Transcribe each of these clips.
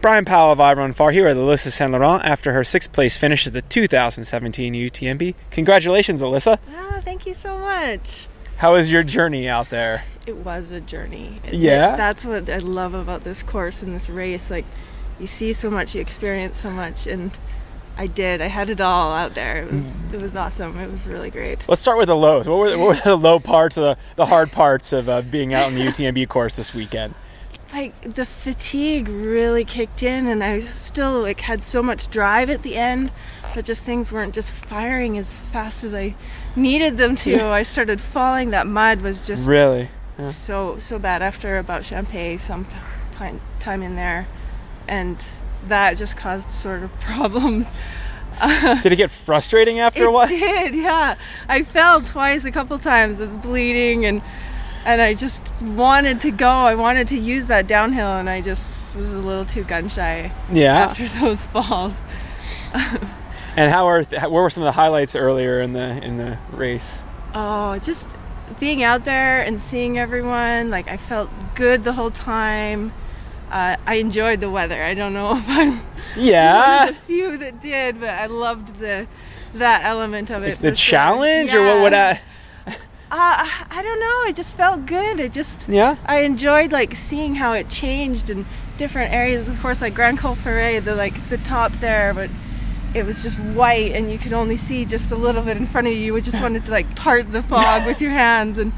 Bryon Powell of iRunFar here at Alissa St Laurent after her sixth place finish at the 2017 UTMB. Congratulations, Alissa. Ah, thank you so much. How was your journey out there? It was a journey. It- Yeah? it- that's what I love about this course and this race. Like, you see so much, you experience so much, and I did. I had it all out there. It was it was awesome. It was really great. Let's start with the lows. What were the, what were the low parts, of the, the hard parts of uh, being out in the UTMB course this weekend? Like the fatigue really kicked in, and I still like had so much drive at the end, but just things weren't just firing as fast as I needed them to. I started falling. That mud was just Really? Yeah. so so bad after about Champex some ti- time in there, and that just caused sort of problems. Did it get frustrating after a while? It did, yeah. I fell twice, a couple times. I was bleeding, and and I just wanted to go. I wanted to use that downhill, and I just was a little too gun shy Yeah. after those falls. And how are th- what were some of the highlights earlier in the in the race? Oh, just being out there and seeing everyone. Like I felt good the whole time. Uh, I enjoyed the weather. I don't know if I'm one Yeah. of the few that did, but I loved the that element of it. Like the sure. challenge, or what would I? Uh, I don't know. It just felt good. It just Yeah. I enjoyed like seeing how it changed in different areas. Of course, like Grand Col Ferret, the like the top there, but it was just white and you could only see just a little bit in front of you. You just wanted to like part the fog with your hands and.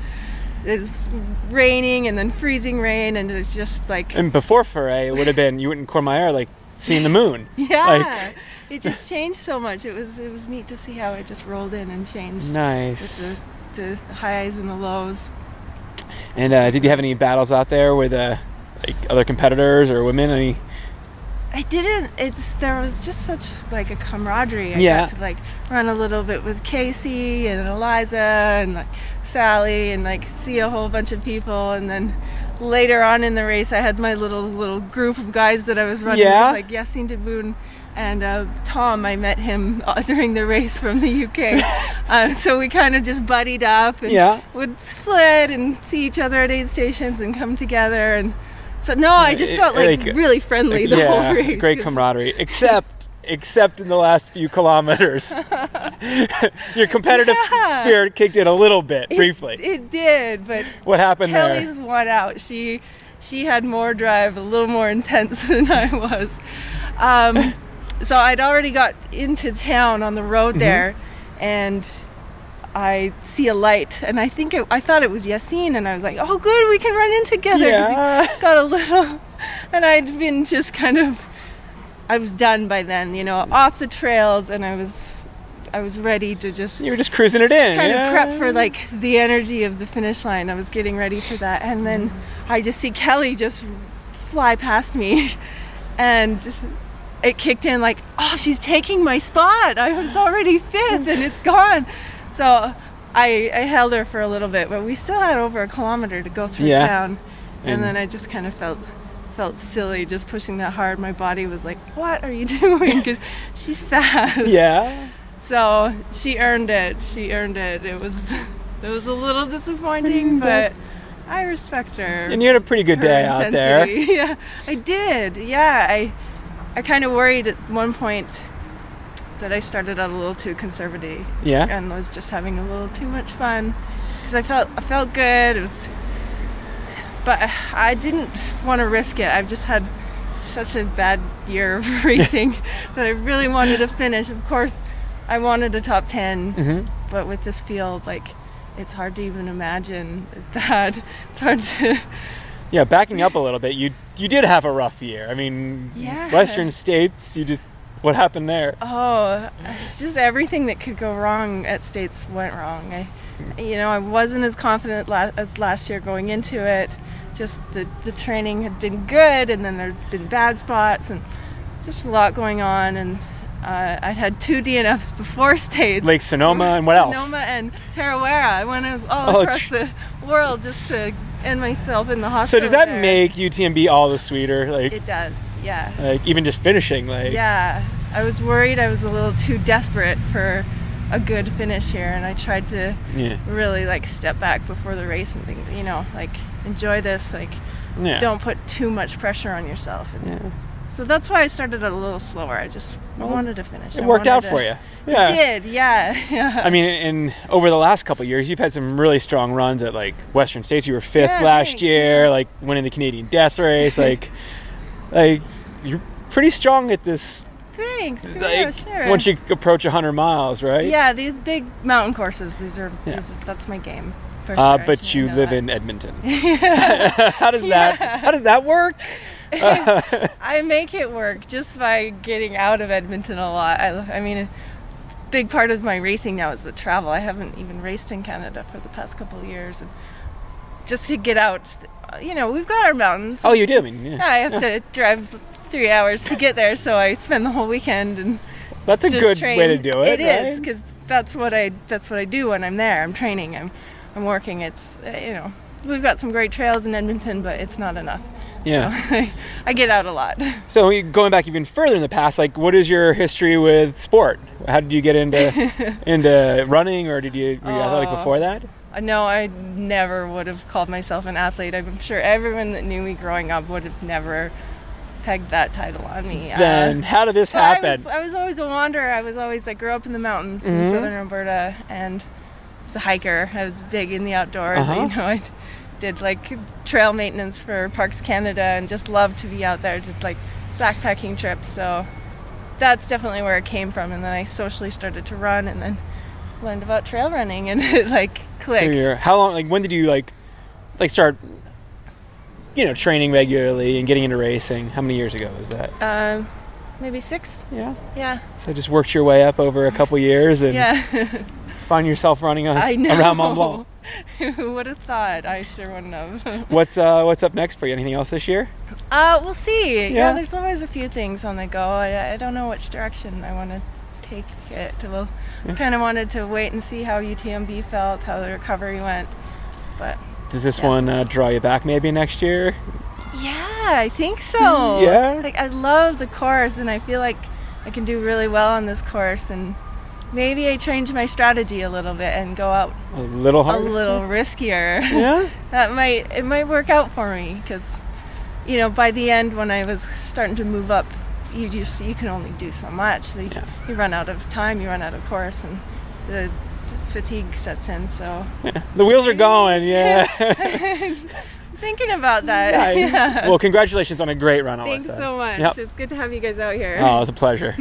It was raining and then freezing rain, and it's just like And before Foray, it would have been you went in Courmayeur, like seeing the moon. yeah, Like- it just changed so much. It was it was neat to see how it just rolled in and changed Nice. The highs and the lows. And uh, did you have any battles out there with uh, like other competitors or women? Any? I didn't. It's there was just such like a camaraderie. I Yeah. got to like run a little bit with Casey and Eliza and like Sally and like see a whole bunch of people. And then later on in the race, I had my little little group of guys that I was running Yeah? with, like Yassine Diboun and uh, Tom. I met him uh, during the race from the UK. uh, so we kind of just buddied up and Yeah. would split and see each other at aid stations and come together and. So no, I just felt like, like- really friendly the yeah, whole race. great camaraderie. Except, except in the last few kilometers, your competitive Yeah. spirit kicked in a little bit It- briefly. It, did, but what happened Kelly's won out. She she had more drive, a little more intense than I was. Um, so I'd already got into town on the road Mm-hmm. there, and I see a light, and I think it, I thought it was Yassine, and I was like, "Oh, good, we can run in together." Yeah. got a little, and I'd been just kind of, I was done by then, you know, off the trails, and I was, I was ready to just You were just cruising it in. kind yeah. of prep for like the energy of the finish line. I was getting ready for that, and then I just see Kelly just fly past me, and it kicked in like, oh, she's taking my spot. I was already fifth, and it's gone. So I, I held her for a little bit, but we still had over a kilometer to go through Yeah. town, and, And- then I just kind of felt felt silly just pushing that hard. My body was like, what are you doing? Because she's fast. Yeah. So she earned it. She earned it. It was it was a little disappointing, but I respect her. And you had a pretty good day out there. Yeah, I did. Yeah, I I kind of worried at one point that I started out a little too conservative Yeah. and was just having a little too much fun because I felt I felt good. It was, but I didn't want to risk it. I've just had such a bad year of racing that I really wanted to finish. Of course, I wanted a top 10 hmm but with this field, like it's hard to even imagine that. It's hard to. Yeah, backing up a little bit, you you did have a rough year. I mean, Yeah. Western states, you just what happened there? Oh, it's just everything that could go wrong at States went wrong. I, you know, I wasn't as confident la- as last year going into it. Just the the training had been good, and then there'd been bad spots, and just a lot going on. And uh, I had two DNFs before States. Lake Sonoma and what else? Sonoma and Tarawera. I went all Oh, across tr- the world just to end myself in the hospital. So does that there. make UTMB all the sweeter? Like, It does, yeah. like even just finishing, like Yeah, I was worried I was a little too desperate for a good finish here, and I tried to yeah, really like step back before the race and think, you know, like enjoy this, like yeah. don't put too much pressure on yourself. And Yeah. So that's why I started a little slower. I just Well, wanted to finish. It I worked out wanted for to- you. It Yeah. did, yeah. yeah. I mean, and over the last couple of years, you've had some really strong runs at like Western States. You were fifth Yeah, last thanks, year, yeah. like winning the Canadian Death Race. like, like you're pretty strong at this. Thanks. Like, yeah, sure. once you approach 100 miles, right? Yeah, these big mountain courses. These are. Yeah. These, that's my game. For Uh, sure. I but you live that. in Edmonton. how does that? How does that work? I make it work just by getting out of Edmonton a lot. I, I mean, a big part of my racing now is the travel. I haven't even raced in Canada for the past couple of years, and just to get out, you know, we've got our mountains. oh, you do. I mean, yeah. Yeah, I have to drive three hours to get there, so I spend the whole weekend and That's a good train. way to do it. It is right? because that's what I that's what I do when I'm there. I'm training. I'm I'm working. It's you know we've got some great trails in Edmonton, but it's not enough. Yeah. So I get out a lot. So going back even further in the past, like what is your history with sport? How did you get into into running, or did you were you athletic Oh. before that? No, I never would have called myself an athlete. I'm sure everyone that knew me growing up would have never pegged that title on me. Uh, Then how did this Well, I happen? was, I was always a wanderer. I was always I grew up in the mountains Mhm. in southern Alberta and was a hiker. I was big in the outdoors. Uh-huh. You know, I did like trail maintenance for Parks Canada and just loved to be out there. Did like backpacking trips. So that's definitely where it came from. And then I socially started to run and then learned about trail running and it like clicked. How long? Like when did you like like start? You know, training regularly and getting into racing. How many years ago was that? Um, maybe six. Yeah. Yeah. So just worked your way up over a couple years and Yeah. find yourself running on, around Mont Blanc. Who would have thought? I sure wouldn't have. What's uh what's up next for you? Anything else this year? Uh, we'll see. Yeah. Yeah. there's always a few things on the go. I, I don't know which direction I want to take it. Well, Yeah. kind of wanted to wait and see how UTMB felt, how the recovery went. But Does this Yeah. one uh, draw you back maybe next year? yeah, I think so. Yeah? Like I love the course, and I feel like I can do really well on this course. And maybe I change my strategy a little bit and go out A little a little riskier. Yeah. that might it might work out for me because you know by the end when I was starting to move up you just you can only do so much so you, Yeah. you run out of time you run out of course and the fatigue sets in so The wheels are going. Yeah. thinking about that Nice. yeah. Well, congratulations on a great run, Alissa. thanks so much Yep. was good to have you guys out here Oh, it was a pleasure.